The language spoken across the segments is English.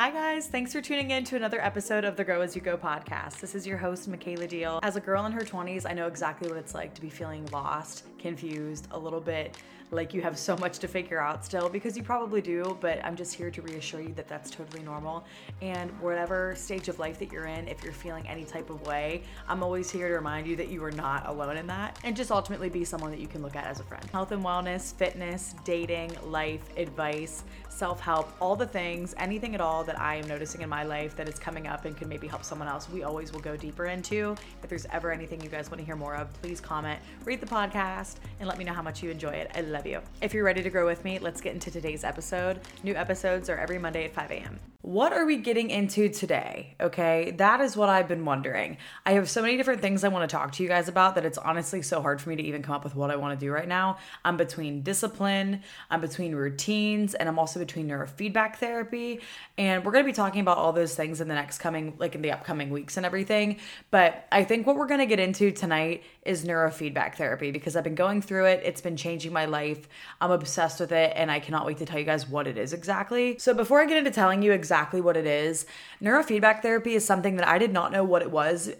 Hi, guys. Thanks for tuning in to another episode of the Grow As You Go podcast. This is your host, Michaela Deal. As a girl in her 20s, I know exactly what it's like to be feeling lost, confused, a little bit like you have so much to figure out still because you probably do, but I'm just here to reassure you that that's totally normal. And whatever stage of life that you're in, if you're feeling any type of way, I'm always here to remind you that you are not alone in that and just ultimately be someone that you can look at as a friend. Health and wellness, fitness, dating, life, advice, self help, all the things, anything at all that I am noticing in my life that is coming up and can maybe help someone else, we always will go deeper into. If there's ever anything you guys want to hear more of, please comment, rate the podcast, and let me know how much you enjoy it. I love you. If you're ready to grow with me, let's get into today's episode. New episodes are every Monday at 5 a.m. What are we getting into today? Okay, that is what I've been wondering. I have so many different things I want to talk to you guys about that it's honestly so hard for me to even come up with what I want to do right now. I'm between discipline, I'm between routines, and I'm also between neurofeedback therapy. And we're going to be talking about all those things in the next coming, like in the upcoming weeks and everything. But I think what we're going to get into tonight is neurofeedback therapy because I've been going through it. It's been changing my life. I'm obsessed with it, and I cannot wait to tell you guys what it is exactly. So before I get into telling you exactly, exactly what it is. Neurofeedback therapy is something that I did not know what it was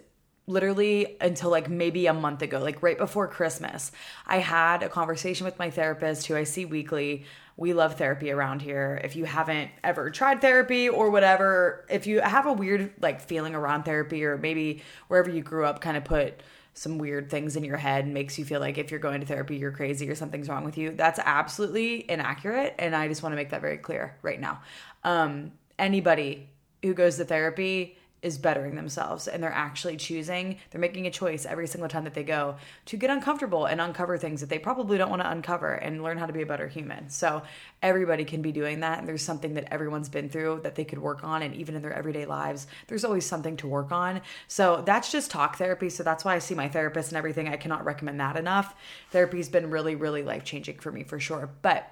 literally until like maybe a month ago, like right before Christmas. I had a conversation with my therapist who I see weekly. We love therapy around here. If you haven't ever tried therapy or whatever, if you have a weird like feeling around therapy or maybe wherever you grew up kind of put some weird things in your head and makes you feel like if you're going to therapy you're crazy or something's wrong with you. That's absolutely inaccurate and I just want to make that very clear right now. Um anybody who goes to therapy is bettering themselves and they're actually choosing, they're making a choice every single time that they go to get uncomfortable and uncover things that they probably don't want to uncover and learn how to be a better human. So, everybody can be doing that. And there's something that everyone's been through that they could work on. And even in their everyday lives, there's always something to work on. So, that's just talk therapy. So, that's why I see my therapist and everything. I cannot recommend that enough. Therapy's been really, really life changing for me for sure. But,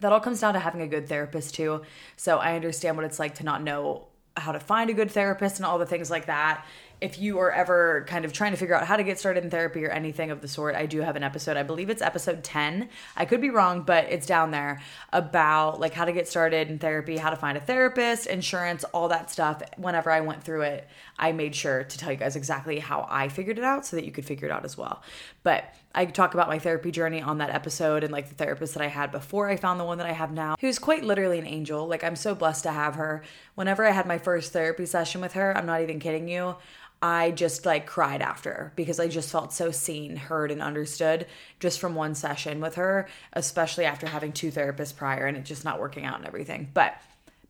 that all comes down to having a good therapist too. So I understand what it's like to not know how to find a good therapist and all the things like that if you are ever kind of trying to figure out how to get started in therapy or anything of the sort, I do have an episode. I believe it's episode 10. I could be wrong, but it's down there about like how to get started in therapy, how to find a therapist, insurance, all that stuff. Whenever I went through it, I made sure to tell you guys exactly how I figured it out so that you could figure it out as well. But I talk about my therapy journey on that episode and like the therapist that I had before I found the one that I have now, who's quite literally an angel. Like I'm so blessed to have her. Whenever I had my first therapy session with her, I'm not even kidding you. I just like cried after because I just felt so seen, heard, and understood just from one session with her, especially after having two therapists prior and it just not working out and everything. But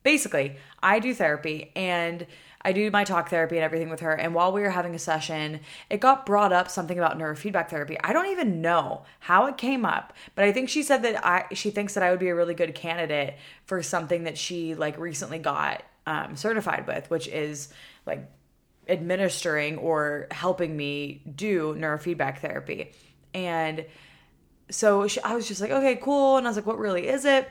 basically, I do therapy and I do my talk therapy and everything with her. And while we were having a session, it got brought up something about neurofeedback therapy. I don't even know how it came up, but I think she said that I she thinks that I would be a really good candidate for something that she like recently got um, certified with, which is like administering or helping me do neurofeedback therapy. And so she, I was just like, okay, cool. And I was like, what really is it?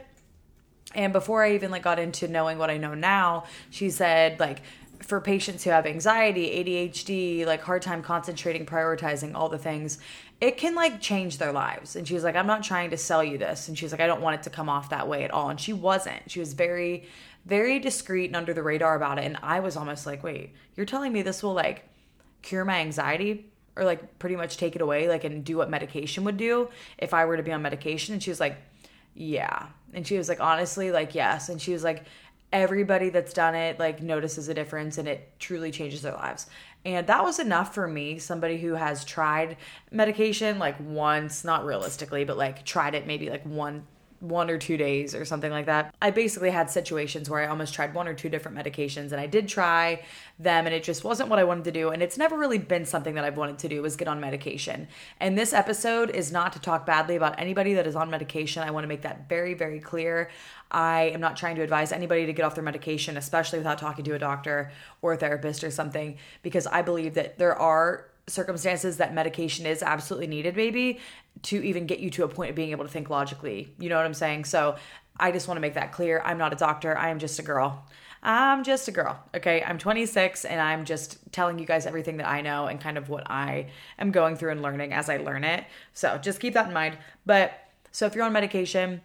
And before I even like got into knowing what I know now, she said like for patients who have anxiety, ADHD, like hard time concentrating, prioritizing, all the things, it can like change their lives. And she was like, I'm not trying to sell you this. And she's like, I don't want it to come off that way at all. And she wasn't. She was very very discreet and under the radar about it. And I was almost like, wait, you're telling me this will like cure my anxiety or like pretty much take it away, like and do what medication would do if I were to be on medication? And she was like, yeah. And she was like, honestly, like, yes. And she was like, everybody that's done it like notices a difference and it truly changes their lives. And that was enough for me, somebody who has tried medication like once, not realistically, but like tried it maybe like one one or two days or something like that. I basically had situations where I almost tried one or two different medications and I did try them and it just wasn't what I wanted to do and it's never really been something that I've wanted to do is get on medication. And this episode is not to talk badly about anybody that is on medication. I want to make that very very clear. I am not trying to advise anybody to get off their medication especially without talking to a doctor or a therapist or something because I believe that there are circumstances that medication is absolutely needed maybe to even get you to a point of being able to think logically. You know what I'm saying? So I just want to make that clear. I'm not a doctor. I am just a girl. I'm just a girl. Okay. I'm 26 and I'm just telling you guys everything that I know and kind of what I am going through and learning as I learn it. So just keep that in mind. But so if you're on medication,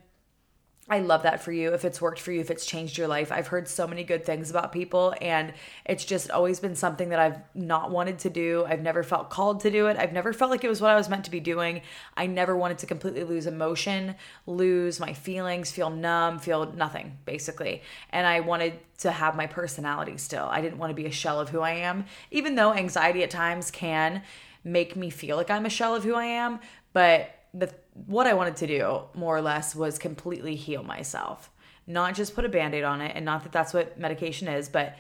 I love that for you. If it's worked for you, if it's changed your life. I've heard so many good things about people, and it's just always been something that I've not wanted to do. I've never felt called to do it. I've never felt like it was what I was meant to be doing. I never wanted to completely lose emotion, lose my feelings, feel numb, feel nothing, basically. And I wanted to have my personality still. I didn't want to be a shell of who I am, even though anxiety at times can make me feel like I'm a shell of who I am. But the what I wanted to do more or less was completely heal myself, not just put a band-aid on it and not that that's what medication is, but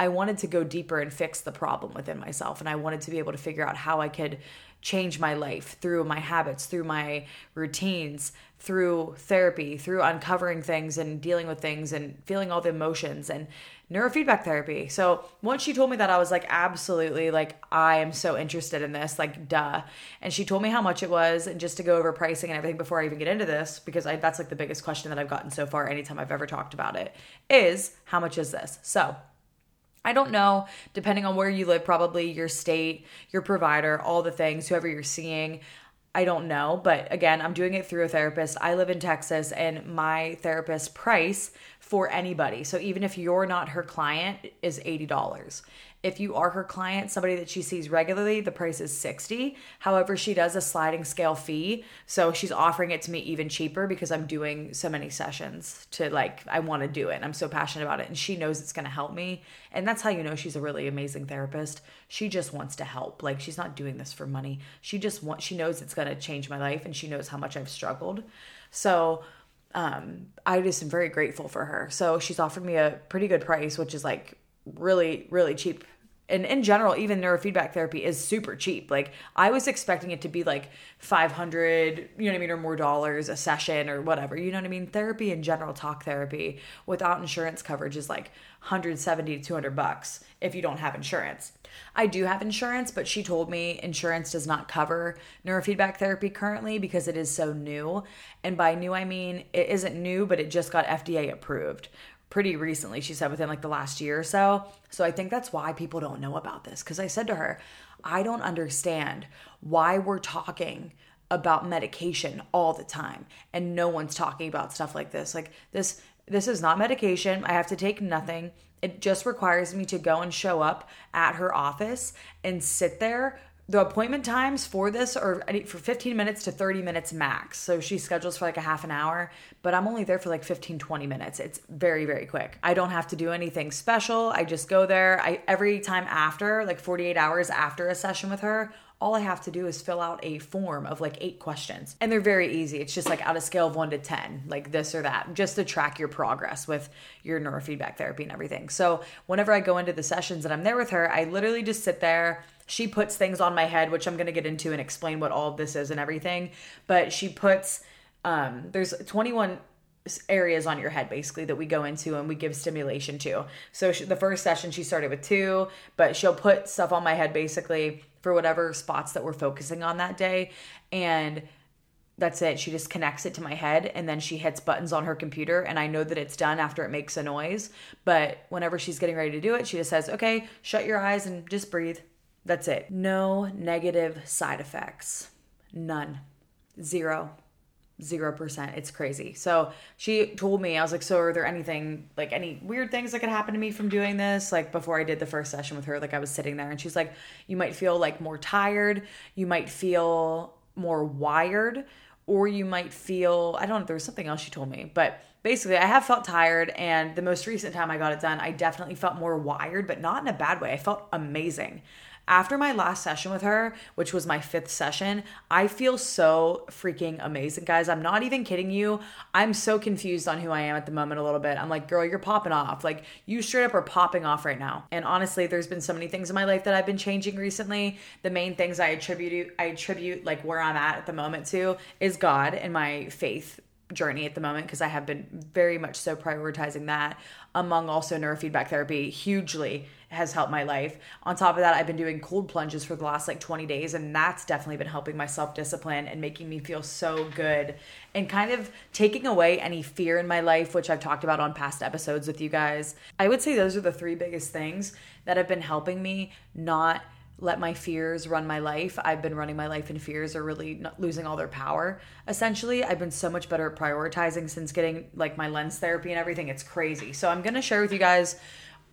I wanted to go deeper and fix the problem within myself and I wanted to be able to figure out how I could change my life through my habits, through my routines, through therapy, through uncovering things and dealing with things and feeling all the emotions and neurofeedback therapy. So once she told me that, I was like, absolutely, like, I am so interested in this, like, duh. And she told me how much it was, and just to go over pricing and everything before I even get into this, because I, that's like the biggest question that I've gotten so far anytime I've ever talked about it is how much is this? So I don't know, depending on where you live, probably your state, your provider, all the things, whoever you're seeing. I don't know, but again, I'm doing it through a therapist. I live in Texas and my therapist price for anybody. So even if you're not her client is $80. If you are her client, somebody that she sees regularly, the price is 60. However, she does a sliding scale fee, so she's offering it to me even cheaper because I'm doing so many sessions to like I want to do it. I'm so passionate about it and she knows it's going to help me. And that's how you know she's a really amazing therapist. She just wants to help. Like she's not doing this for money. She just wants she knows it's going to change my life and she knows how much I've struggled. So, um, I just am very grateful for her. So she's offered me a pretty good price, which is like really, really cheap and in general even neurofeedback therapy is super cheap. Like i was expecting it to be like 500 you know what i mean or more dollars a session or whatever you know what i mean? Therapy in general talk therapy without insurance coverage is like 170 to 200 bucks if you don't have insurance. I do have insurance but she told me insurance does not cover neurofeedback therapy currently because it is so new. And by new i mean it isn't new but it just got fda approved pretty recently, she said within like the last year or so. So I think that's why people don't know about this. Because I said to her, I don't understand why we're talking about medication all the time and no one's talking about stuff like this. Like this this is not medication. I have to take nothing. It just requires me to go and show up at her office and sit there the appointment times for this are for 15 minutes to 30 minutes max. So she schedules for like a half an hour, but I'm only there for like 15 20 minutes. It's very very quick. I don't have to do anything special. I just go there. I every time after, like 48 hours after a session with her, all I have to do is fill out a form of like eight questions. And they're very easy. It's just like out of scale of 1 to 10, like this or that, just to track your progress with your neurofeedback therapy and everything. So, whenever I go into the sessions and I'm there with her, I literally just sit there she puts things on my head, which I'm going to get into and explain what all this is and everything. But she puts, um, there's 21 areas on your head basically that we go into and we give stimulation to. So she, the first session she started with two, but she'll put stuff on my head basically for whatever spots that we're focusing on that day and that's it. She just connects it to my head and then she hits buttons on her computer and I know that it's done after it makes a noise. But whenever she's getting ready to do it, she just says, "Okay, shut your eyes and just breathe." That's it. No negative side effects. None. Zero. Zero percent. It's crazy. So she told me, I was like, So are there anything, like any weird things that could happen to me from doing this? Like before I did the first session with her, like I was sitting there and she's like, You might feel like more tired. You might feel more wired. Or you might feel, I don't know, there was something else she told me, but basically I have felt tired and the most recent time I got it done, I definitely felt more wired, but not in a bad way. I felt amazing. After my last session with her, which was my fifth session, I feel so freaking amazing, guys. I'm not even kidding you. I'm so confused on who I am at the moment a little bit. I'm like, girl, you're popping off. Like, you straight up are popping off right now. And honestly, there's been so many things in my life that I've been changing recently. The main things I attribute, I attribute like where I'm at at the moment to is God and my faith journey at the moment because I have been very much so prioritizing that among also neurofeedback therapy hugely has helped my life. On top of that, I've been doing cold plunges for the last like 20 days, and that's definitely been helping my self discipline and making me feel so good and kind of taking away any fear in my life, which I've talked about on past episodes with you guys. I would say those are the three biggest things that have been helping me not let my fears run my life. I've been running my life in fears or really losing all their power. Essentially, I've been so much better at prioritizing since getting like my lens therapy and everything. It's crazy. So I'm going to share with you guys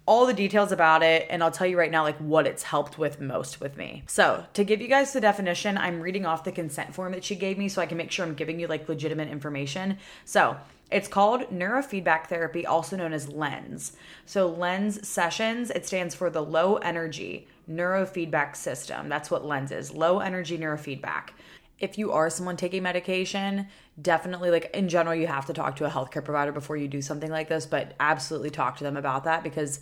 all the details about it and I'll tell you right now like what it's helped with most with me. So, to give you guys the definition, I'm reading off the consent form that she gave me so I can make sure I'm giving you like legitimate information. So, it's called neurofeedback therapy, also known as LENS. So, LENS sessions, it stands for the low energy neurofeedback system. That's what LENS is low energy neurofeedback. If you are someone taking medication, definitely, like in general, you have to talk to a healthcare provider before you do something like this, but absolutely talk to them about that because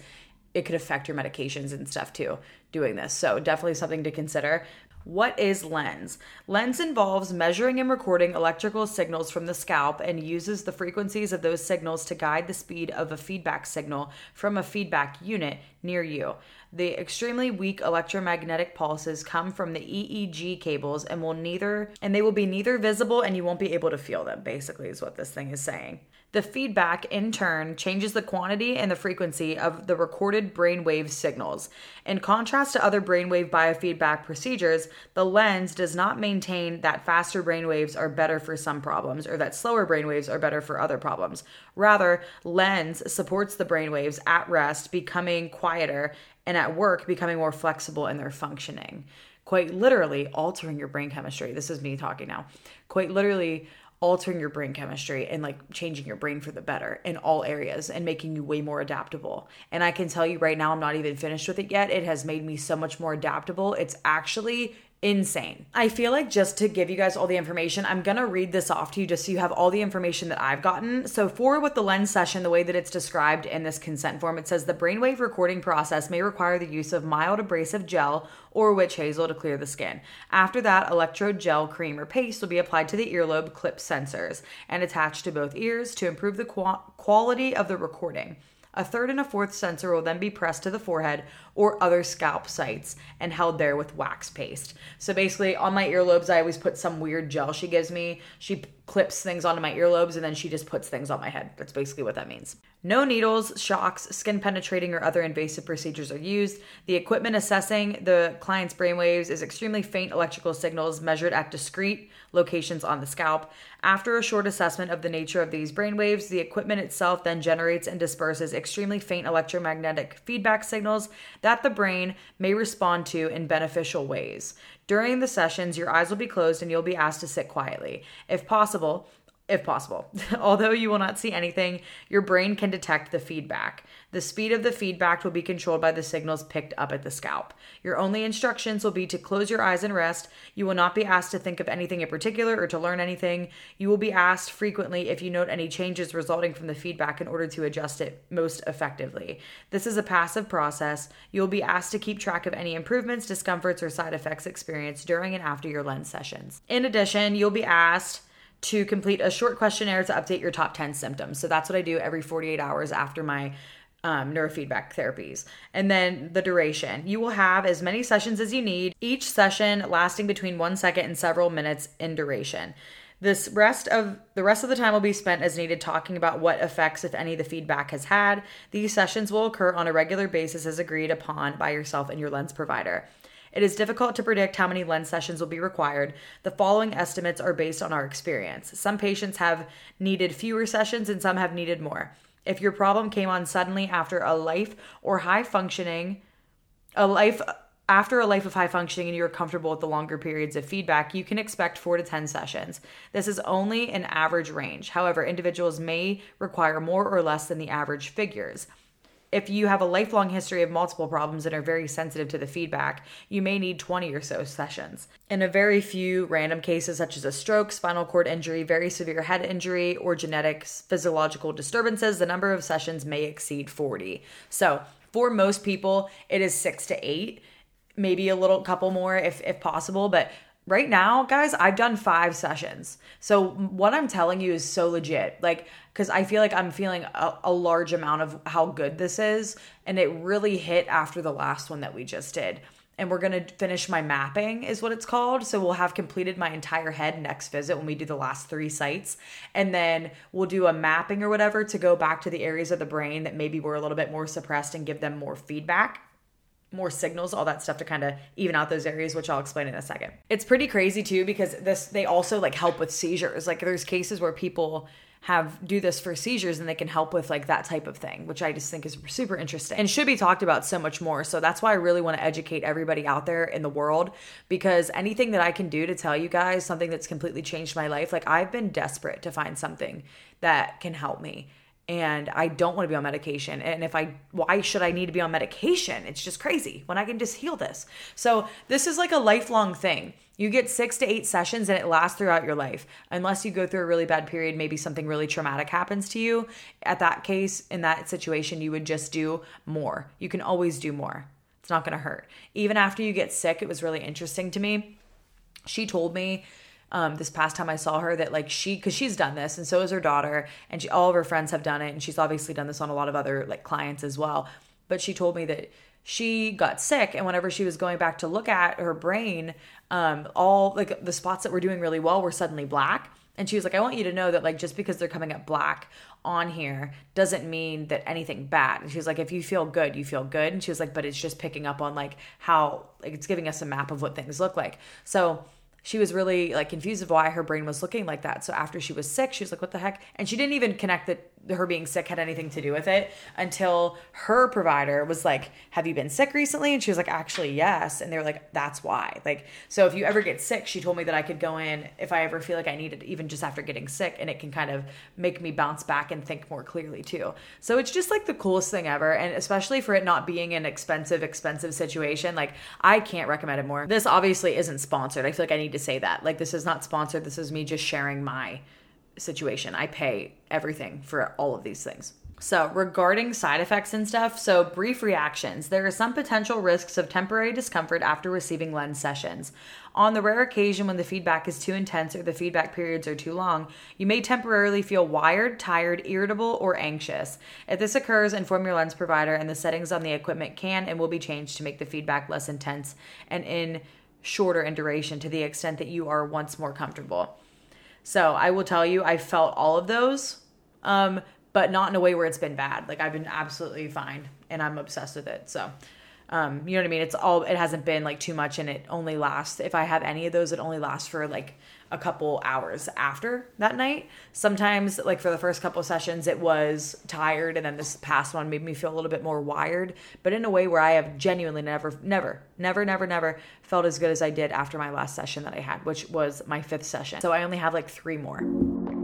it could affect your medications and stuff too doing this. So, definitely something to consider. What is LENS? LENS involves measuring and recording electrical signals from the scalp and uses the frequencies of those signals to guide the speed of a feedback signal from a feedback unit near you. The extremely weak electromagnetic pulses come from the EEG cables and will neither and they will be neither visible and you won't be able to feel them basically is what this thing is saying. The feedback, in turn, changes the quantity and the frequency of the recorded brainwave signals. In contrast to other brainwave biofeedback procedures, the lens does not maintain that faster brainwaves are better for some problems or that slower brainwaves are better for other problems. Rather, lens supports the brainwaves at rest becoming quieter and at work becoming more flexible in their functioning. Quite literally altering your brain chemistry. This is me talking now. Quite literally altering your brain chemistry and like changing your brain for the better in all areas and making you way more adaptable. And I can tell you right now, I'm not even finished with it yet. It has made me so much more adaptable. It's actually insane. I feel like just to give you guys all the information, I'm gonna read this off to you just so you have all the information that I've gotten. So, for with the lens session, the way that it's described in this consent form, it says the brainwave recording process may require the use of mild abrasive gel or witch hazel to clear the skin. After that, electrode gel, cream, or paste will be applied to the earlobe clip sensors and attached to both ears to improve the quality of the recording. A third and a fourth sensor will then be pressed to the forehead or other scalp sites and held there with wax paste. So basically, on my earlobes, I always put some weird gel she gives me. She clips things onto my earlobes and then she just puts things on my head. That's basically what that means. No needles, shocks, skin penetrating, or other invasive procedures are used. The equipment assessing the client's brainwaves is extremely faint electrical signals measured at discrete locations on the scalp. After a short assessment of the nature of these brainwaves, the equipment itself then generates and disperses extremely faint electromagnetic feedback signals that the brain may respond to in beneficial ways. During the sessions, your eyes will be closed and you'll be asked to sit quietly. If possible, if possible. Although you will not see anything, your brain can detect the feedback. The speed of the feedback will be controlled by the signals picked up at the scalp. Your only instructions will be to close your eyes and rest. You will not be asked to think of anything in particular or to learn anything. You will be asked frequently if you note any changes resulting from the feedback in order to adjust it most effectively. This is a passive process. You will be asked to keep track of any improvements, discomforts, or side effects experienced during and after your lens sessions. In addition, you'll be asked to complete a short questionnaire to update your top 10 symptoms. So that's what I do every 48 hours after my um, neurofeedback therapies. And then the duration. You will have as many sessions as you need, each session lasting between one second and several minutes in duration. This rest of the rest of the time will be spent as needed talking about what effects, if any, the feedback has had. These sessions will occur on a regular basis as agreed upon by yourself and your lens provider. It is difficult to predict how many lens sessions will be required. The following estimates are based on our experience. Some patients have needed fewer sessions and some have needed more. If your problem came on suddenly after a life or high functioning, a life after a life of high functioning and you're comfortable with the longer periods of feedback, you can expect 4 to 10 sessions. This is only an average range. However, individuals may require more or less than the average figures if you have a lifelong history of multiple problems and are very sensitive to the feedback, you may need 20 or so sessions. In a very few random cases, such as a stroke, spinal cord injury, very severe head injury, or genetic physiological disturbances, the number of sessions may exceed 40. So, for most people, it is six to eight, maybe a little couple more if, if possible, but right now, guys, I've done five sessions. So what I'm telling you is so legit. Like, because I feel like I'm feeling a, a, large amount of how good this is. And it really hit after the last one that we just did. And we're to finish my mapping, is what it's called. So we'll have completed my entire head next visit when we do the last three sites. And then we'll do a mapping or whatever to go back to the areas of the brain that maybe were a little bit more suppressed and give them more feedback more signals, all that stuff to kind of even out those areas, which I'll explain in a second. It's pretty crazy too because this they also like help with seizures. Like there's cases where people have do this for seizures and they can help with like that type of thing which i just think is super interesting and should be talked about so much more so that's why i really want to educate everybody out there in the world because anything that i can do to tell you guys something that's completely changed my life like i've been desperate to find something that can help me and I don't want to be on medication. And if I, why should I need to be on medication? It's just crazy when I can just heal this. So, this is like a lifelong thing. You get six to eight sessions and it lasts throughout your life. Unless you go through a really bad period, maybe something really traumatic happens to you. At that case, in that situation, you would just do more. You can always do more. It's not going to hurt. Even after you get sick, it was really interesting to me. She told me um, this past time I saw her that like she because she's done this and so is her daughter and she all of her friends have done it and she's obviously done this on a lot of other like clients as well. But she told me that she got sick and whenever she was going back to look at her brain, um, all like the spots that were doing really well were suddenly black. And she was like, I want you to know that like just because they're coming up black on here doesn't mean that anything bad. And she was like, if you feel good, you feel good. And she was like, but it's just picking up on like how like it's giving us a map of what things look like. So she was really like confused of why her brain was looking like that. So after she was sick, she was like, "What the heck?" And she didn't even connect that her being sick had anything to do with it until her provider was like, Have you been sick recently? And she was like, Actually, yes. And they were like, That's why. Like, so if you ever get sick, she told me that I could go in if I ever feel like I need it, even just after getting sick, and it can kind of make me bounce back and think more clearly too. So it's just like the coolest thing ever. And especially for it not being an expensive, expensive situation, like, I can't recommend it more. This obviously isn't sponsored. I feel like I need to say that. Like, this is not sponsored. This is me just sharing my situation. I pay everything for all of these things. So, regarding side effects and stuff, so brief reactions. There are some potential risks of temporary discomfort after receiving lens sessions. On the rare occasion when the feedback is too intense or the feedback periods are too long, you may temporarily feel wired, tired, irritable, or anxious. If this occurs, inform your lens provider, and the settings on the equipment can and will be changed to make the feedback less intense and in shorter in duration to the extent that you are once more comfortable. So I will tell you, I felt all of those, um, but not in a way where it's been bad. Like I've been absolutely fine, and I'm obsessed with it. So. Um, you know what I mean? It's all, it hasn't been like too much and it only lasts, if I have any of those, it only lasts for like a couple hours after that night. Sometimes, like for the first couple sessions, it was tired, and then this past one made me feel a little bit more wired, but in a way where I have genuinely never, never, never, never, never felt as good as I did after my last session that I had, which was my fifth session. So I only have like three more.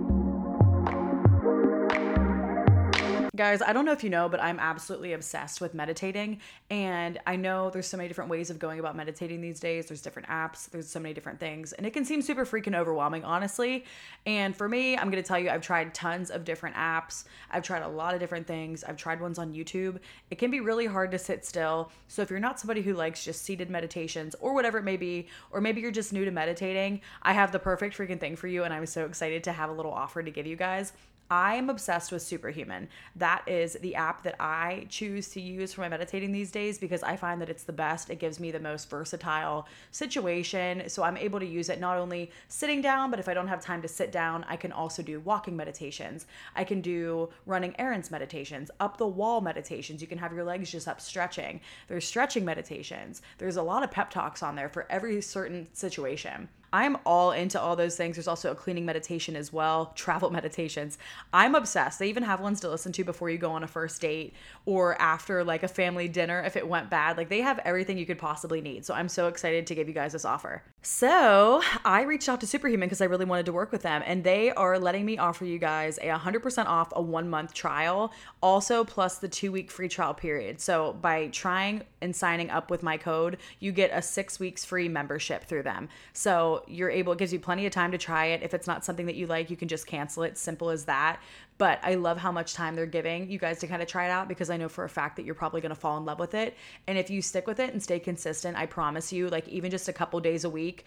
Guys, I don't know if you know, but I'm absolutely obsessed with meditating. And I know there's so many different ways of going about meditating these days. There's different apps, there's so many different things. And it can seem super freaking overwhelming, honestly. And for me, I'm going to tell you, I've tried tons of different apps. I've tried a lot of different things. I've tried ones on YouTube. It can be really hard to sit still. So if you're not somebody who likes just seated meditations or whatever it may be, or maybe you're just new to meditating, I have the perfect freaking thing for you. And I'm so excited to have a little offer to give you guys. I am obsessed with Superhuman. That is the app that I choose to use for my meditating these days because I find that it's the best. It gives me the most versatile situation. So I'm able to use it not only sitting down, but if I don't have time to sit down, I can also do walking meditations. I can do running errands meditations, up the wall meditations. You can have your legs just up stretching. There's stretching meditations. There's a lot of pep talks on there for every certain situation. I'm all into all those things. There's also a cleaning meditation as well, travel meditations. I'm obsessed. They even have ones to listen to before you go on a first date or after like a family dinner if it went bad. Like they have everything you could possibly need. So I'm so excited to give you guys this offer. So I reached out to Superhuman because I really wanted to work with them, and they are letting me offer you guys a 100% off a one month trial, also plus the two week free trial period. So by trying and signing up with my code, you get a six weeks free membership through them. So you're able, it gives you plenty of time to try it. If it's not something that you like, you can just cancel it. Simple as that. But I love how much time they're giving you guys to kind of try it out because I know for a fact that you're probably going to fall in love with it. And if you stick with it and stay consistent, I promise you, like even just a couple days a week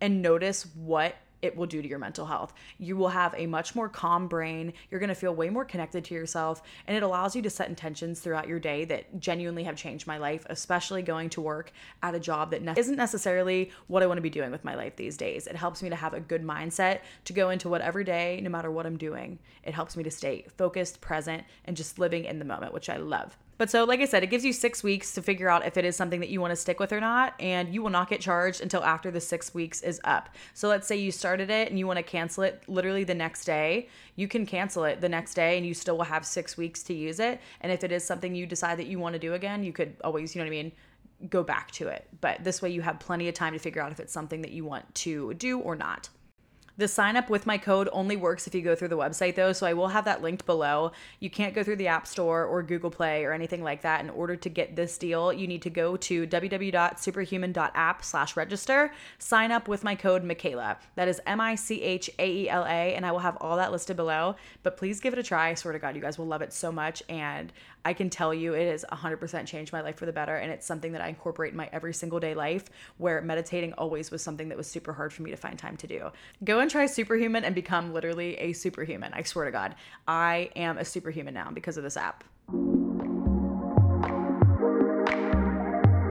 and notice what it will do to your mental health. You will have a much more calm brain. You're going to feel way more connected to yourself. And it allows you to set intentions throughout your day that genuinely have changed my life, especially going to work at a job that isn't necessarily what I want to be doing with my life these days. It helps me to have a good mindset to go into whatever day, no matter what I'm doing. It helps me to stay focused, present, and just living in the moment, which I love. But so, like I said, it gives you six weeks to figure out if it is something that you want to stick with or not. And you will not get charged until after the six weeks is up. So let's say you started it and you want to cancel it literally the next day. You can cancel it the next day and you still will have six weeks to use it. And if it is something you decide that you want to do again, you could always, you know what I mean? Go back to it. But this way you have plenty of time to figure out if it's something that you want to do or not. The sign up with my code only works if you go through the website though, so I will have that linked below. You can't go through the App Store or Google Play or anything like that. In order to get this deal, you need to go to www.superhuman.app slash register, sign up with my code Michaela. That is M-I-C-H-A-E-L-A, and I will have all that listed below. But please give it a try. I swear to God, you guys will love it so much. And I can tell you it has 100% changed my life for the better. And it's something that I incorporate in my every single day life where meditating always was something that was super hard for me to find time to do. Go and try Superhuman and become literally a superhuman. I swear to God, I am a superhuman now because of this app.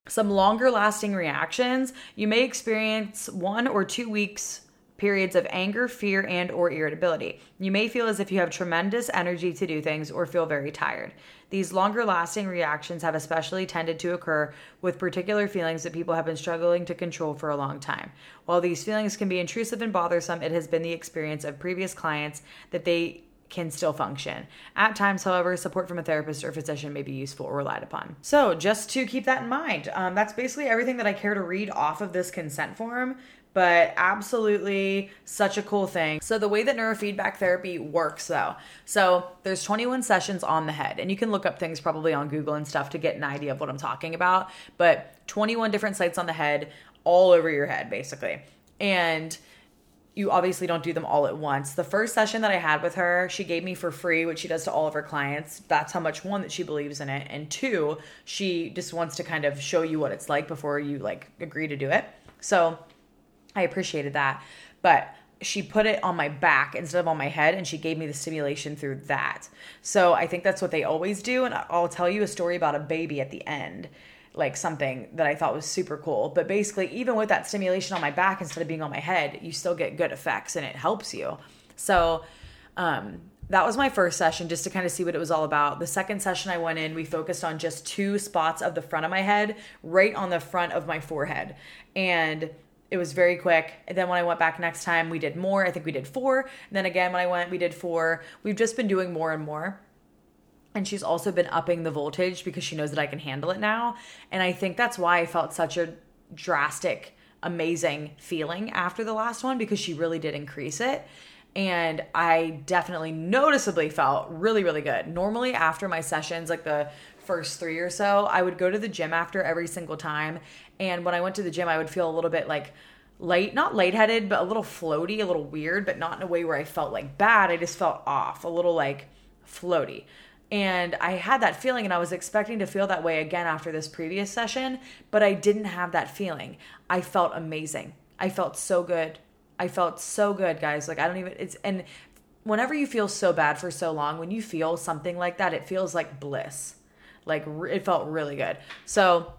Some longer lasting reactions. You may experience one or two weeks periods of anger, fear, and or irritability. You may feel as if you have tremendous energy to do things or feel very tired. These longer lasting reactions have especially tended to occur with particular feelings that people have been struggling to control for a long time. While these feelings can be intrusive and bothersome, it has been the experience of previous clients that they can still function. At times, however, support from a therapist or physician may be useful or relied upon. So, just to keep that in mind, um, that's basically everything that I care to read off of this consent form but absolutely such a cool thing. So the way that neurofeedback therapy works though. So there's 21 sessions on the head and you can look up things probably on Google and stuff to get an idea of what I'm talking about, but 21 different sites on the head all over your head basically. And you obviously don't do them all at once. The first session that I had with her, she gave me for free, which she does to all of her clients. That's how much one that she believes in it, and two, she just wants to kind of show you what it's like before you like agree to do it. So I appreciated that. But she put it on my back instead of on my head and she gave me the stimulation through that. So I think that's what they always do and I'll tell you a story about a baby at the end like something that I thought was super cool. But basically even with that stimulation on my back instead of being on my head, you still get good effects and it helps you. So um that was my first session just to kind of see what it was all about. The second session I went in, we focused on just two spots of the front of my head, right on the front of my forehead. And it was very quick. And then when I went back next time, we did more. I think we did four. And then again, when I went, we did four. We've just been doing more and more. And she's also been upping the voltage because she knows that I can handle it now. And I think that's why I felt such a drastic, amazing feeling after the last one because she really did increase it. And I definitely noticeably felt really, really good. Normally, after my sessions, like the first three or so, I would go to the gym after every single time. And when I went to the gym, I would feel a little bit like light, not lightheaded, but a little floaty, a little weird, but not in a way where I felt like bad. I just felt off, a little like floaty. And I had that feeling, and I was expecting to feel that way again after this previous session, but I didn't have that feeling. I felt amazing. I felt so good. I felt so good, guys. Like, I don't even, it's, and whenever you feel so bad for so long, when you feel something like that, it feels like bliss. Like it felt really good. So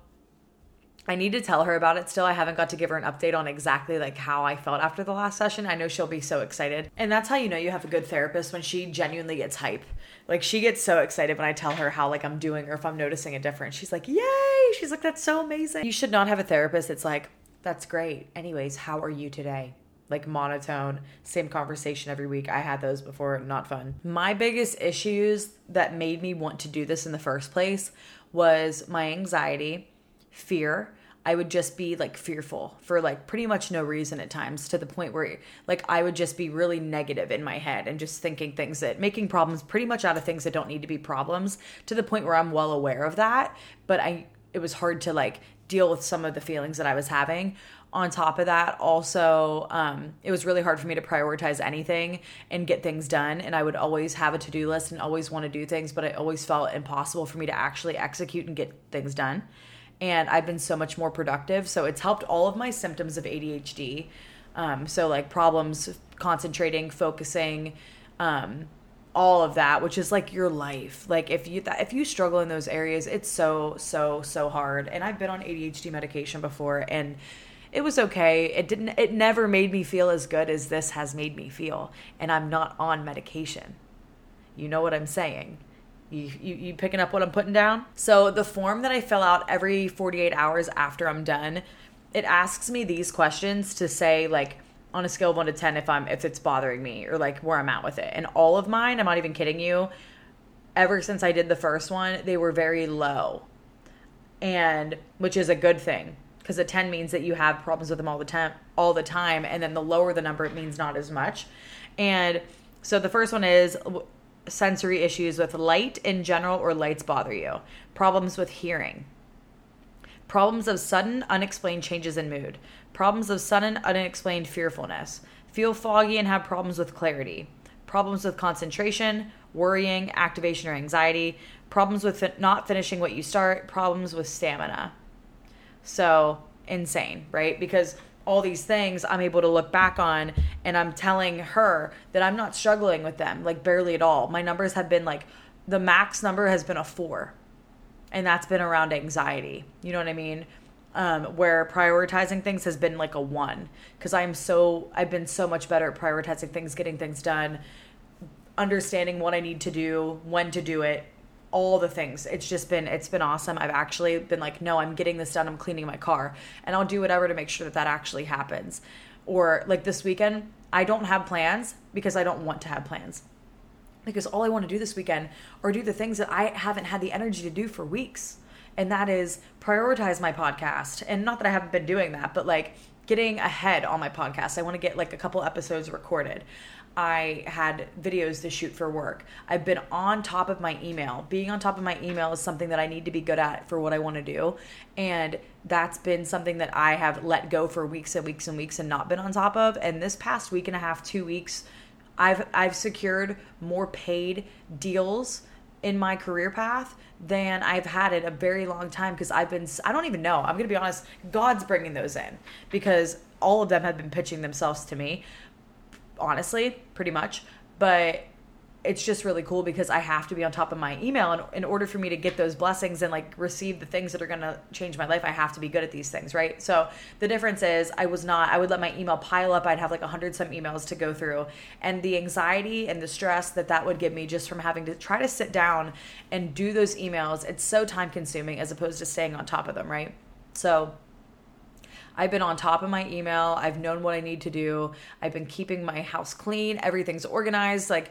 I need to tell her about it still. I haven't got to give her an update on exactly like how I felt after the last session. I know she'll be so excited. And that's how you know you have a good therapist when she genuinely gets hype. Like she gets so excited when I tell her how like I'm doing or if I'm noticing a difference. She's like, "Yay!" She's like, "That's so amazing." You should not have a therapist that's like, "That's great. Anyways, how are you today?" like monotone, same conversation every week. I had those before, not fun. My biggest issues that made me want to do this in the first place was my anxiety, fear. I would just be like fearful for like pretty much no reason at times to the point where like I would just be really negative in my head and just thinking things that making problems pretty much out of things that don't need to be problems to the point where I'm well aware of that, but I it was hard to like deal with some of the feelings that I was having. On top of that also um, it was really hard for me to prioritize anything and get things done. And i would always have a to-do list and always want to do things but it always felt impossible for me to actually execute and get things done and i've been so much more productive so it's helped all of my symptoms of adhd um, so like problems concentrating focusing um, all of that which is like your life like if you if you struggle in those areas it's so so so hard and i've been on adhd medication before and it was okay. It didn't it never made me feel as good as this has made me feel and I'm not on medication. You know what I'm saying? You, you, you picking up what I'm putting down? So, the form that I fill out every 48 hours after I'm done, it asks me these questions to say, like, on a scale of one to 10, if I'm, if it's bothering me or like where I'm at with it. And all of mine, I'm not even kidding you, ever since I did the first one, they were very low. And which is a good thing because a 10 means that you have problems with them all the time all the time and then the lower the number it means not as much. And so the first one is sensory issues with light in general or lights bother you. Problems with hearing. Problems of sudden unexplained changes in mood. Problems of sudden unexplained fearfulness. Feel foggy and have problems with clarity. Problems with concentration, worrying, activation, or anxiety, problems with not finishing what you start, problems with stamina. So insane, right? Because all these things I'm able to look back on and I'm telling her that I'm not struggling with them, like barely at all. My numbers have been like the max number has been a four, and that's been around anxiety. You know what I mean? Um, where prioritizing things has been like a one because I'm so I've been so much better at prioritizing things, getting things done, understanding what I need to do, when to do it, all the things. It's just been it's been awesome. I've actually been like, no, I'm getting this done. I'm cleaning my car, and I'll do whatever to make sure that that actually happens. Or like this weekend, I don't have plans because I don't want to have plans. Because all I want to do this weekend are do the things that I haven't had the energy to do for weeks. And that is prioritize my podcast. And not that I haven't been doing that, but like getting ahead on my podcast. I want to get like a couple episodes recorded. I had videos to shoot for work. I've been on top of my email. Being on top of my email is something that I need to be good at for what I want to do. And that's been something that I have let go for weeks and weeks and weeks and not been on top of. And this past week and a half, 2 weeks, I've I've secured more paid deals in my career path than I've had in a very long time because I've been I don't even know. I'm going to be honest, God's bringing those in because all of them have been pitching themselves to me honestly, pretty much. But it's just really cool because I have to be on top of my email and in order for me to get those blessings and like receive the things that are going to change my life I have to be good at these things right? So the difference is I was not I would let my email pile up. I'd have like a hundred some emails to go through. And the anxiety and the stress that that would give me just from having to try to sit down and do those emails it's so time consuming as opposed to staying on top of them right? So I've been on top of my email. I've known what I need to do. I've been keeping my house clean. Everything's organized. Like,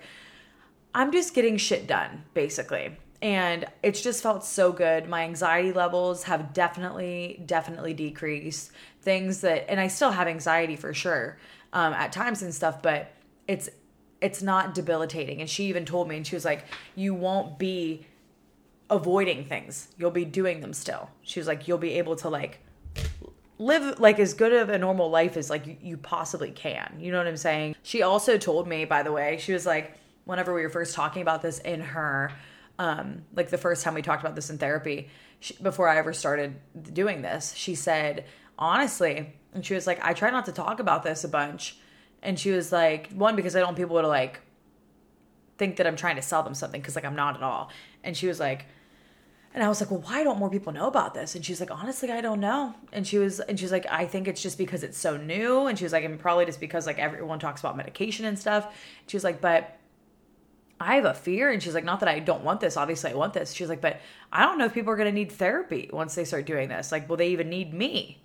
I'm just getting shit done, basically. And it's just felt so good. My anxiety levels have definitely, definitely decreased. Things that, and I still have anxiety for sure um, at times and stuff, but it's, it's not debilitating. And she even told me, and she was like, you won't be avoiding things. You'll be doing them still. She was like, you'll be able to like live like as good of a normal life as like you, possibly can. You know what I'm saying? She also told me, by the way, she was like, whenever we were first talking about this in her, um, like the first time we talked about this in therapy, she, before I ever started doing this, she said, honestly, and she was like, I try not to talk about this a bunch. And she was like, one, because I don't want people to like think that I'm trying to sell them something because like I'm not at all. And she was like, and I was like, well, why don't more people know about this? And she's like, honestly, I don't know. And she was, and she's like, I think it's just because it's so new. And she was like, and probably just because like everyone talks about medication and stuff. She was like, but I have a fear. And she's like, not that I don't want this. Obviously, I want this. She's like, but I don't know if people are going to need therapy once they start doing this. Like, will they even need me?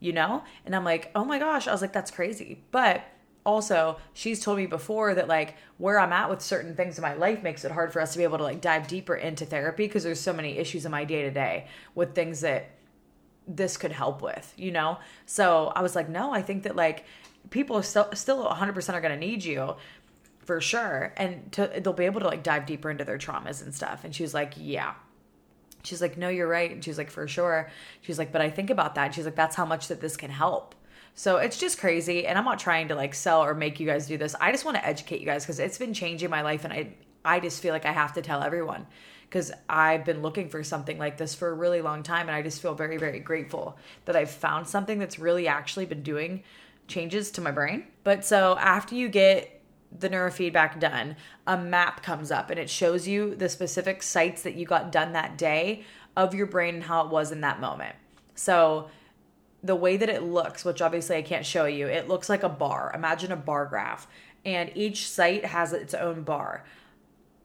You know? And I'm like, oh my gosh. I was like, that's crazy. But also she's told me before that like where i'm at with certain things in my life makes it hard for us to be able to like dive deeper into therapy because there's so many issues in my day to day with things that this could help with you know? So i was like no i think that like people still still 100% are going to need you for sure. And to, they'll be able to like dive deeper into their traumas and stuff. And she was like yeah. She's like no you're right. And she's like for sure. She's like but i think about that. She's like that's how much that this can help so it's just crazy. And I'm not trying to like sell or make you guys do this. I just want to educate you guys because it's been changing my life. And I, I just feel like I have to tell everyone because I've been looking for something like this for a really long time. And I just feel very, very grateful that I've found something that's really actually been doing changes to my brain. But so after you get the neurofeedback done, a map comes up and it shows you the specific sites that you got done that day of your brain and how it was in that moment. So the way that it looks, which obviously I can't show you, it looks like a bar. Imagine a bar graph, and each site has its own bar.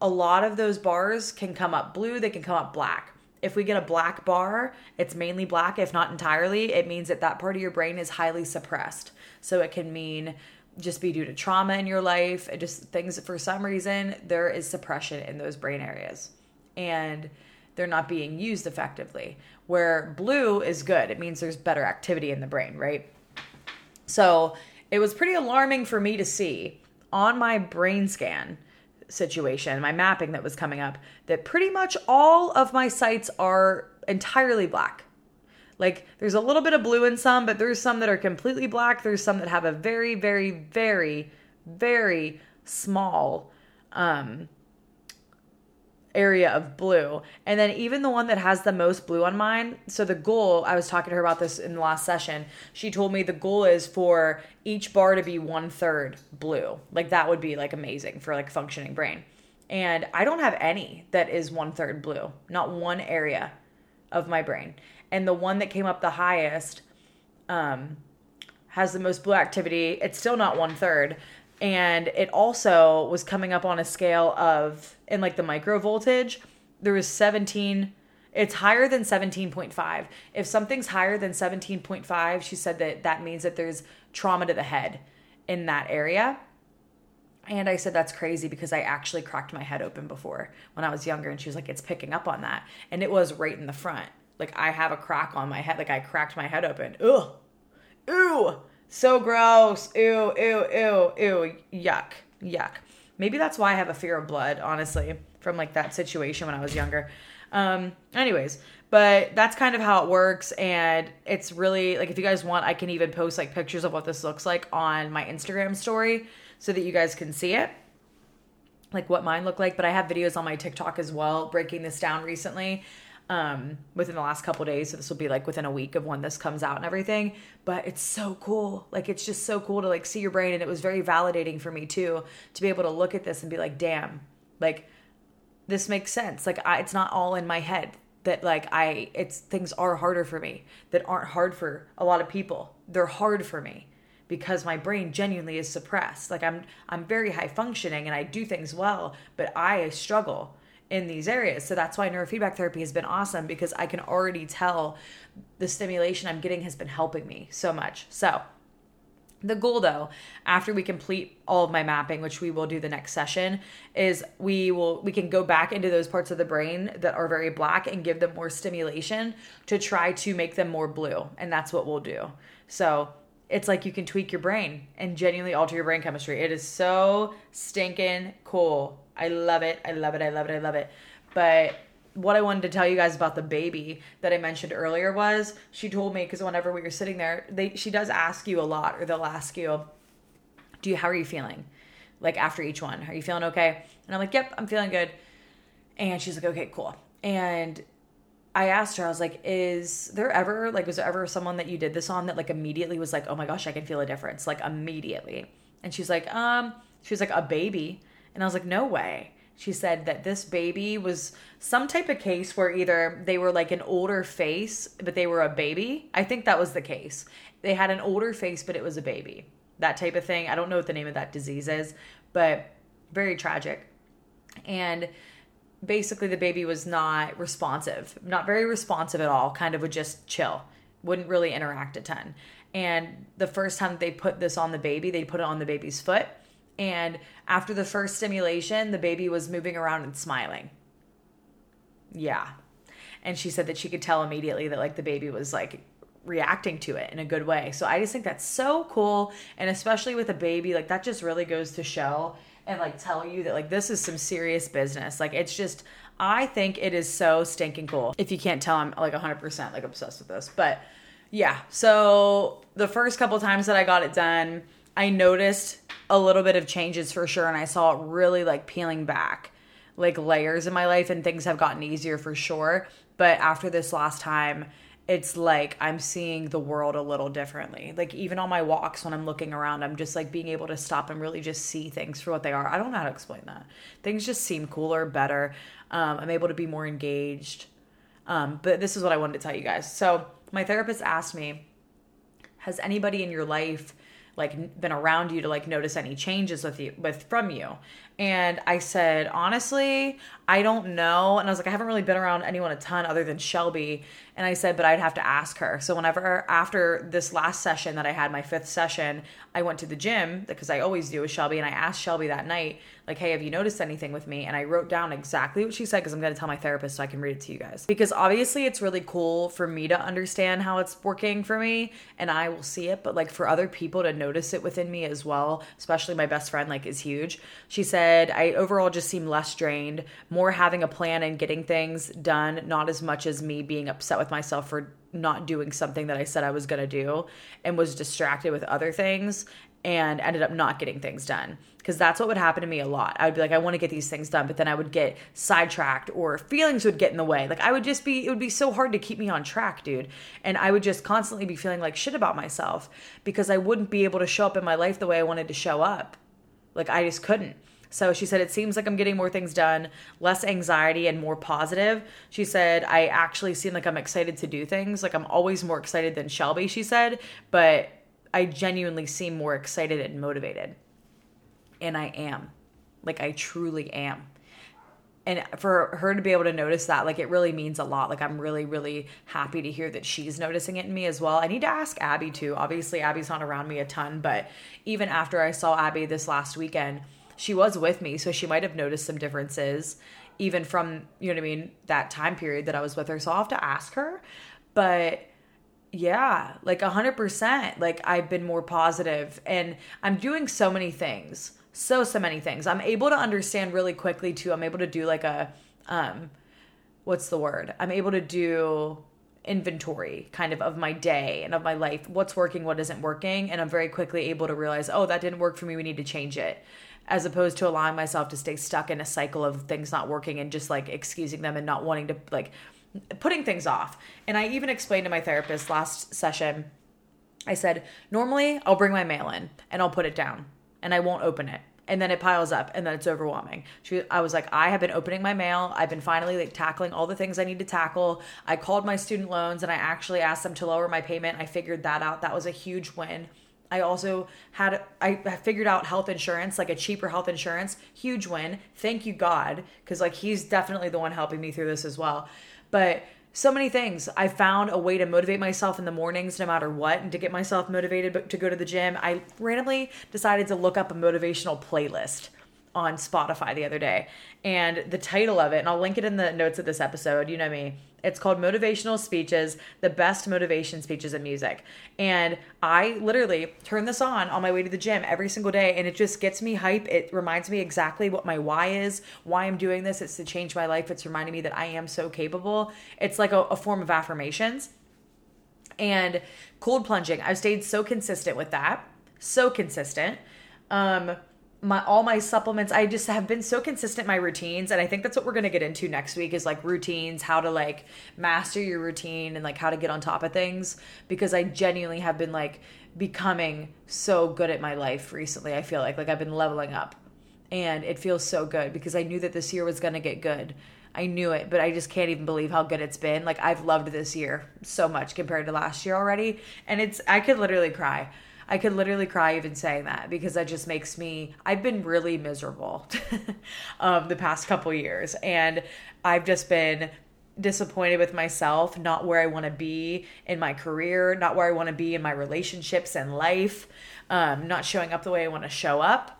a lot of those bars can come up blue, they can come up black. If we get a black bar, it's mainly black, if not entirely. It means that that part of your brain is highly suppressed. So it can mean just be due to trauma in your life, just things for some reason, there is suppression in those brain areas. And they're not being used effectively. Where blue is good, it means there's better activity in the brain, right? So it was pretty alarming for me to see on my brain scan situation, my mapping that was coming up, that pretty much all of my sites are entirely black. Like there's a little bit of blue in some, but there's some that are completely black. There's some that have a very, very, very, very small um, area of blue. And then even the one that has the most blue on mine. So the goal, I was talking to her about this in the last session. She told me the goal is for each bar to be one third blue. Like that would be like amazing for like functioning brain. And I don't have any that is one third blue, not one area of my brain. And the one that came up the highest um, has the most blue activity. It's still not one third, and it also was coming up on a scale of in like the micro voltage there was 17 it's higher than 17.5 if something's higher than 17.5 she said that that means that there's trauma to the head in that area and I said, that's crazy because I actually cracked my head open before when I was younger. And she was like, it's picking up on that. And it was right in the front. Like I have a crack on my head. Like I cracked my head open. Ugh. Ooh. So gross. Ew, ew, ew, ew. Yuck. Yuck. Maybe that's why I have a fear of blood, honestly, from like that situation when I was younger. Um, anyways, but that's kind of how it works. And it's really like if you guys want, I can even post like pictures of what this looks like on my Instagram story so that you guys can see it like what mine look like but i have videos on my tiktok as well breaking this down recently um, within the last couple days. So this will be like within a week of when this comes out and everything. But it's so cool. Like it's just so cool to like see your brain. And it was very validating for me too to be able to look at this and be like, damn, like this makes sense. Like I, it's not all in my head that like I it's things are harder for me that aren't hard for a lot of people. They're hard for me because my brain genuinely is suppressed. Like I'm I'm very high functioning and I do things well, but I struggle in these areas. So that's why neurofeedback therapy has been awesome because I can already tell the stimulation I'm getting has been helping me so much. So, the goal though, after we complete all of my mapping, which we will do the next session, is we will we can go back into those parts of the brain that are very black and give them more stimulation to try to make them more blue. And that's what we'll do. So, it's like you can tweak your brain and genuinely alter your brain chemistry. It is so stinking cool. I love it. I love it. I love it. I love it. But what I wanted to tell you guys about the baby that I mentioned earlier was she told me because whenever we were sitting there, they she does ask you a lot, or they'll ask you, "Do you how are you feeling?" Like after each one, are you feeling okay? And I'm like, "Yep, I'm feeling good." And she's like, "Okay, cool." And I asked her, I was like, "Is there ever like was there ever someone that you did this on that like immediately was like, oh my gosh, I can feel a difference, like immediately?" And she's like, "Um." She was like, "A baby." And I was like, no way. She said that this baby was some type of case where either they were like an older face, but they were a baby. I think that was the case. They had an older face, but it was a baby. That type of thing. I don't know what the name of that disease is, but very tragic. And basically, the baby was not responsive, not very responsive at all, kind of would just chill, wouldn't really interact a ton. And the first time they put this on the baby, they put it on the baby's foot and after the first stimulation, the baby was moving around and smiling. Yeah. And she said that she could tell immediately that like the baby was like reacting to it in a good way. So I just think that's so cool. And especially with a baby, like that just really goes to show and like tell you that like this is some serious business. Like it's just I think it is so stinking cool. If you can't tell, I'm like 100% like obsessed with this. But yeah, so the first couple times that I got it done, I noticed a little bit of changes for sure and I saw it really like peeling back like layers in my life and things have gotten easier for sure. But after this last time, it's like I'm seeing the world a little differently. Like even on my walks when I'm looking around, I'm just like being able to stop and really just see things for what they are. I don't know how to explain that. Things just seem cooler, better. Um, I'm able to be more engaged. Um, but this is what I wanted to tell you guys. So my therapist asked me, has anybody in your life like been around you to like notice any changes with you with from you and I said, honestly, I don't know. And I was like, I haven't really been around anyone a ton other than Shelby. And I said, but I'd have to ask her. So whenever after this last session that I had, my fifth session, I went to the gym because I always do with Shelby. And I asked Shelby that night, like, hey, have you noticed anything with me? And I wrote down exactly what she said because I'm going to tell my therapist so I can read it to you guys. Because obviously it's really cool for me to understand how it's working for me and I will see it. But like for other people to notice it within me as well, especially my best friend, like is huge. She said, I overall just seem less drained, more having a plan and getting things done, not as much as me being upset with myself for not doing something that I said I was going to do and was distracted with other things and ended up not getting things done because that's what would happen to me a lot. I would be like, I want to get these things done, but then I would get sidetracked or feelings would get in the way. Like I would just be, it would be so hard to keep me on track, dude. And I would just constantly be feeling like shit about myself because I wouldn't be able to show up in my life the way I wanted to show up. Like I just couldn't. So she said, It seems like I'm getting more things done, less anxiety, and more positive. She said, I actually seem like I'm excited to do things. Like I'm always more excited than Shelby, she said, but I genuinely seem more excited and motivated. And I am. Like, I truly am. And for her to be able to notice that, like, it really means a lot. Like, I'm really, really happy to hear that she's noticing it in me as well. I need to ask Abby too. Obviously, Abby's not around me a ton, but even after I saw Abby this last weekend, she was with me. So she might have noticed some differences, even from, you know what I mean, that time period that I was with her. So I'll have to ask her. But yeah, like a hundred percent. Like I've been more positive and I'm doing so many things. So, so many things. I'm able to understand really quickly too. I'm able to do like a, um, what's the word? I'm able to do inventory kind of of my day and of my life. What's working, what isn't working. And I'm very quickly able to realize, oh, that didn't work for me. We need to change it. As opposed to allowing myself to stay stuck in a cycle of things not working and just like excusing them and not wanting to like putting things off. And I even explained to my therapist last session, I said, normally I'll bring my mail in and I'll put it down and I won't open it. And then it piles up and then it's overwhelming. She, I was like, I have been opening my mail. I've been finally like tackling all the things I need to tackle. I called my student loans and I actually asked them to lower my payment. I figured that out. That was a huge win. I also had I figured out health insurance, like a cheaper health insurance, huge win. Thank you God, because like he's definitely the one helping me through this as well. But so many things. I found a way to motivate myself in the mornings no matter what and to get myself motivated to go to the gym. I randomly decided to look up a motivational playlist on Spotify the other day. And the title of it, and I'll link it in the notes of this episode, you know me, it's called Motivational Speeches, the best motivation speeches in music. And I literally turn this on on my way to the gym every single day and it just gets me hype. It reminds me exactly what my why is, why I'm doing this. It's to change my life. It's reminding me that I am so capable. It's like a, a form of affirmations. And cold plunging, I've stayed so consistent with that. So consistent. Um, my all my supplements i just have been so consistent my routines and i think that's what we're going to get into next week is like routines how to like master your routine and like how to get on top of things because i genuinely have been like becoming so good at my life recently i feel like like i've been leveling up and it feels so good because i knew that this year was going to get good I knew it, but I just can't even believe how good it's been. Like I've loved this year so much compared to last year already, and it's I could literally cry. I could literally cry even saying that because that just makes me I've been really miserable um the past couple years. And I've just been disappointed with myself, not where I want to be in my career, not where I want to be in my relationships and life, um, not showing up the way I want to show up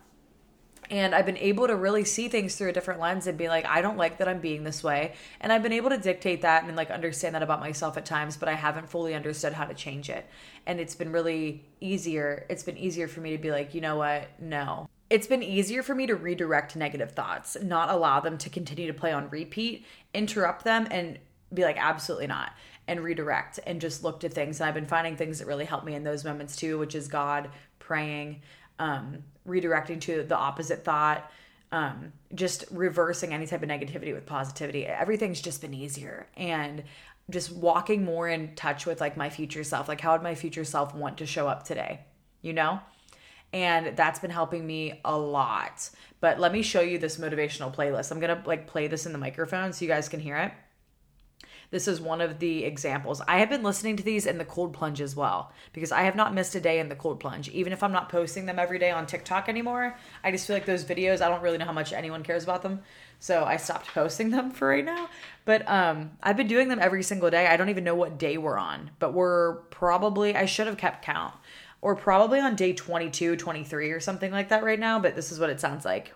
and I've been able to really see things through a different lens and be like, I don't like that I'm being this way. And I've been able to dictate that and like understand that about myself at times, but I haven't fully understood how to change it. And it's been really easier. It's been easier for me to be like, you know what? No. It's been easier for me to redirect negative thoughts, not allow them to continue to play on repeat, interrupt them, and be like, absolutely not and redirect and just look to things. And I've been finding things that really help me in those moments too, which is God, praying, um, redirecting to the opposite thought, um, just reversing any type of negativity with positivity. Everything's just been easier. And just walking more in touch with like my future self. Like, how would my future self want to show up today? You know? And that's been helping me a lot. But let me show you this motivational playlist. I'm gonna like play this in the microphone so you guys can hear it. This is one of the examples. I have been listening to these in the cold plunge as well because I have not missed a day in the cold plunge. Even if I'm not posting them every day on TikTok anymore, I just feel like those videos, I don't really know how much anyone cares about them. So I stopped posting them for right now. But um, I've been doing them every single day. I don't even know what day we're on, but we're probably, I should have kept count. Or probably on day 22, 23 or something like that right now, but this is what it sounds like.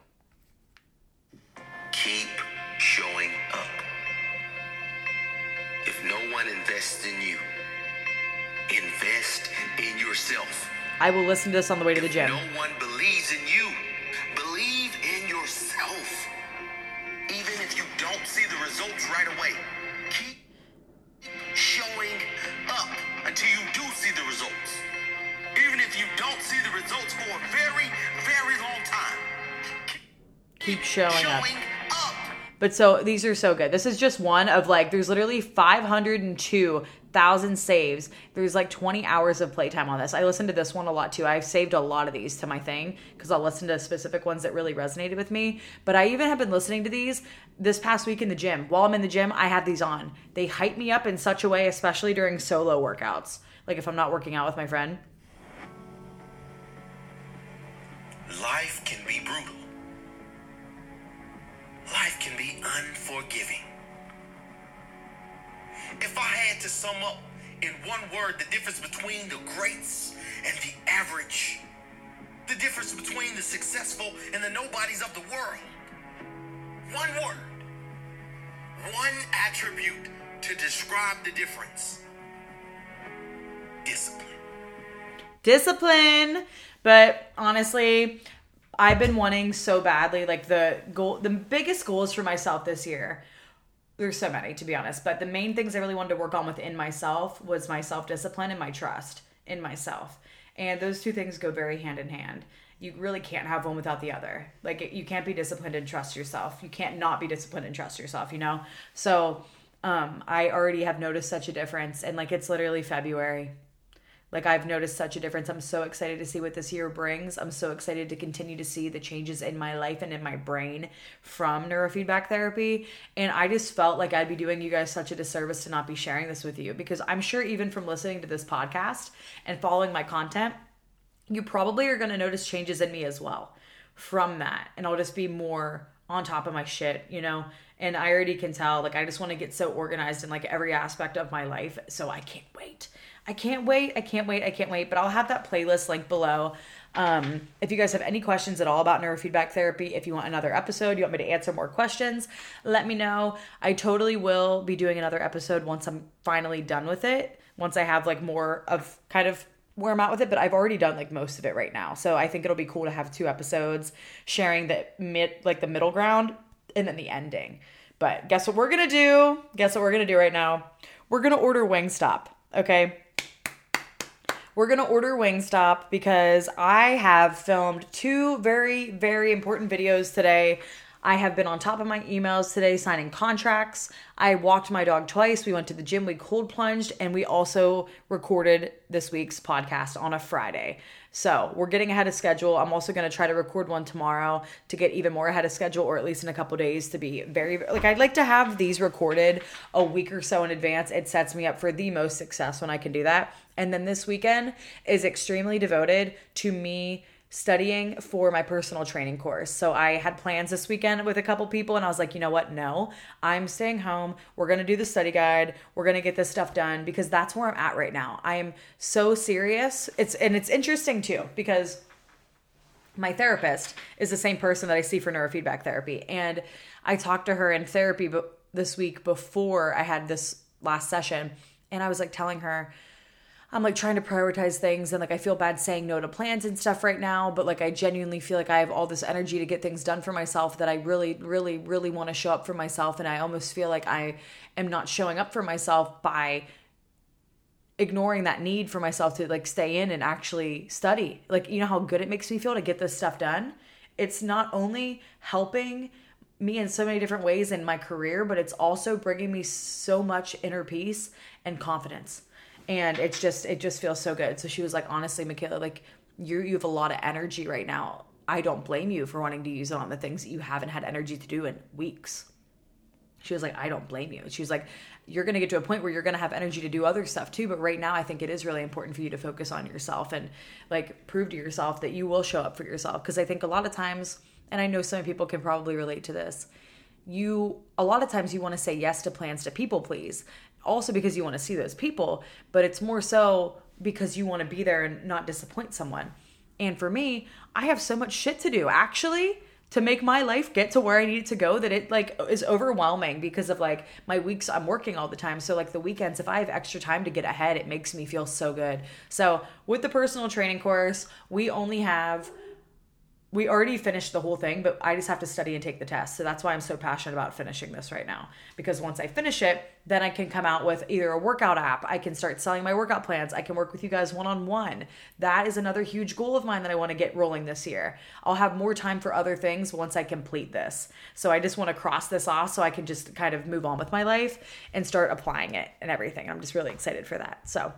Yourself. I will listen to this on the way to the gym. no one believes in you, believe in yourself. Even if you don't see the results right away, keep showing up until you do see the results. Even if you don't see the results for a very, very long time, Keep showing up. showing up. But so these are so good. This is just one of like, there's literally 502,000 saves. There's like 20 hours of playtime on this. I listened to this one a lot too. I've saved a lot of these to my thing because I'll listen to specific ones that really resonated with me. But I even have been listening to these this past week in the gym. While I'm in the gym, I have these on. They hype me up in such a way, especially during solo workouts. Like if I'm not working out with my friend. Life can be brutal. Life can be unforgiving. If I had to sum up in one word the difference between the greats and the average, the difference between the successful and the nobodies of the world, one word, one attribute to describe the difference discipline. discipline but honestly i've been wanting so badly like the goal the biggest goals for myself this year there's so many to be honest but the main things i really wanted to work on within myself was my self-discipline and my trust in myself. And those two things go very hand in hand. You really can't have one without the other. Like you can't be disciplined and trust yourself. You can't not be disciplined and trust yourself you know? So um i already have noticed such a difference. And like it's literally february like I've noticed such a difference. I'm so excited to see what this year brings. I'm so excited to continue to see the changes in my life and in my brain from neurofeedback therapy. And I just felt like I'd be doing you guys such a disservice to not be sharing this with you because I'm sure even from listening to this podcast and following my content, you probably are going to notice changes in me as well from that. And I'll just be more on top of my shit, you know? And I already can tell, like, I just want to get so organized in like every aspect of my life. So I can't wait. I can't wait. I can't wait. I can't wait. But I'll have that playlist link below. Um, if you guys have any questions at all about neurofeedback therapy, if you want another episode, you want me to answer more questions, let me know. I totally will be doing another episode once I'm finally done with it. Once I have like more of kind of where I'm at with it, but I've already done like most of it right now. So I think it'll be cool to have two episodes sharing the mid like the middle ground and then the ending. But guess what we're gonna do? Guess what we're gonna do right now? We're gonna order Wingstop. Okay. We're gonna order Wingstop because I have filmed two very, very important videos today. I have been on top of my emails today signing contracts. I walked my dog twice. We went to the gym, we cold plunged, and we also recorded this week's podcast on a Friday. So we're getting ahead of schedule. I'm also going to try to record one tomorrow to get even more ahead of schedule, or at least in a couple days to be very like I'd like to have these recorded a week or so in advance. It sets me up for the most success when I can do that. And then this weekend is extremely devoted to me studying for my personal training course. So I had plans this weekend with a couple people and I was like, you know what? No, I'm staying home. We're going to do the study guide. We're going to get this stuff done because that's where I'm at right now. I am so serious. It's and it's interesting too because my therapist is the same person that I see for neurofeedback therapy and I talked to her in therapy this week before I had this last session and I was like telling her I'm like trying to prioritize things and like I feel bad saying no to plans and stuff right now, but like I genuinely feel like I have all this energy to get things done for myself that I really, really, really want to show up for myself. And I almost feel like I am not showing up for myself by ignoring that need for myself to like stay in and actually study. Like, you know how good it makes me feel to get this stuff done? It's not only helping me in so many different ways in my career, but it's also bringing me so much inner peace and confidence and it's just it just feels so good so she was like honestly michaela like you you have a lot of energy right now i don't blame you for wanting to use it on the things that you haven't had energy to do in weeks She was like, I don't blame you. She was like, you're going to get to a point where you're going to have energy to do other stuff too. But right now, I think it is really important for you to focus on yourself and like prove to yourself that you will show up for yourself. Because I think a lot of times, and I know some people can probably relate to this, you, a lot of times, you want to say yes to plans to people please, also because you want to see those people, but it's more so because you want to be there and not disappoint someone. And for me, I have so much shit to do actually to make my life get to where I need it to go that it like is overwhelming because of like my weeks I'm working all the time. So like the weekends if I have extra time to get ahead, it makes me feel so good. So with the personal training course, we only have we already finished the whole thing, but I just have to study and take the test. So that's why I'm so passionate about finishing this right now. Because once I finish it, then I can come out with either a workout app, I can start selling my workout plans, I can work with you guys one on one. That is another huge goal of mine that I want to get rolling this year. I'll have more time for other things once I complete this. So I just want to cross this off so I can just kind of move on with my life and start applying it and everything. I'm just really excited for that. So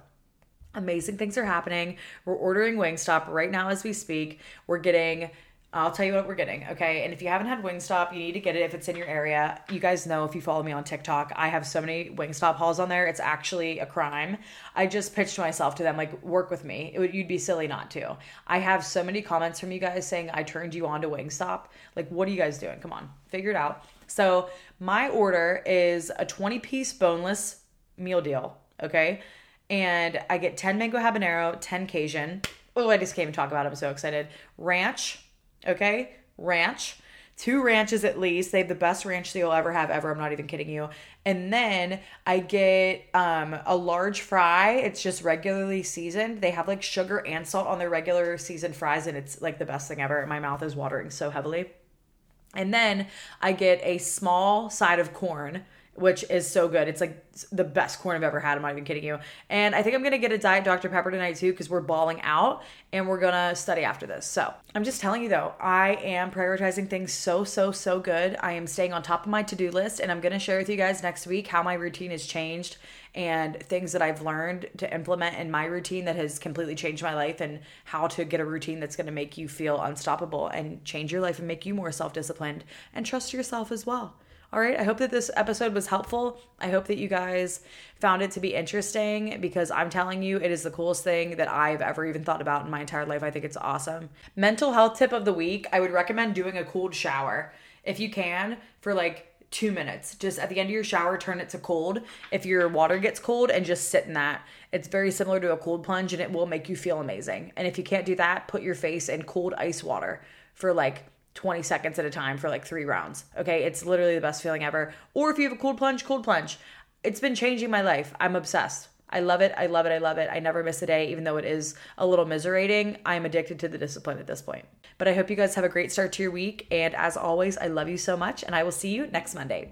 amazing things are happening. We're ordering Wingstop right now as we speak. We're getting I'll tell you what we're getting, okay? And if you haven't had Wingstop, you need to get it if it's in your area. You guys know if you follow me on TikTok, I have so many Wingstop hauls on there. It's actually a crime. I just pitched myself to them, like, work with me. Would, you'd be silly not to. I have so many comments from you guys saying I turned you on to Wingstop. Like, what are you guys doing? Come on, figure it out. So, my order is a 20 piece boneless meal deal, okay? And I get 10 mango habanero, 10 Cajun. Oh, I just can't even talk about it. I'm so excited. Ranch Okay, ranch. Two ranches at least. They have the best ranch that you'll ever have ever. I'm not even kidding you. And then I get um, a large fry. It's just regularly seasoned. They have like sugar and salt on their regular seasoned fries, and it's like the best thing ever. My mouth is watering so heavily. And then I get a small side of corn which is so good. It's like the best corn I've ever had. I'm not even kidding you. And I think I'm gonna get a Diet Dr. Pepper tonight too because we're balling out and we're gonna study after this. So I'm just telling you though, I am prioritizing things so, so, so good. I am staying on top of my to do list and I'm gonna share with you guys next week how my routine has changed and things that I've learned to implement in my routine that has completely changed my life and how to get a routine that's gonna make you feel unstoppable and change your life and make you more self disciplined and trust yourself as well. All right, I hope that this episode was helpful. I hope that you guys found it to be interesting because I'm telling you, it is the coolest thing that I've ever even thought about in my entire life. I think it's awesome. Mental health tip of the week I would recommend doing a cold shower if you can for like two minutes. Just at the end of your shower, turn it to cold. If your water gets cold, and just sit in that. It's very similar to a cold plunge and it will make you feel amazing. And if you can't do that, put your face in cold ice water for like 20 seconds at a time for like three rounds. Okay. It's literally the best feeling ever. Or if you have a cold plunge, cold plunge. It's been changing my life. I'm obsessed. I love it. I love it. I love it. I never miss a day, even though it is a little miserating. I'm addicted to the discipline at this point. But I hope you guys have a great start to your week. And as always, I love you so much. And I will see you next Monday.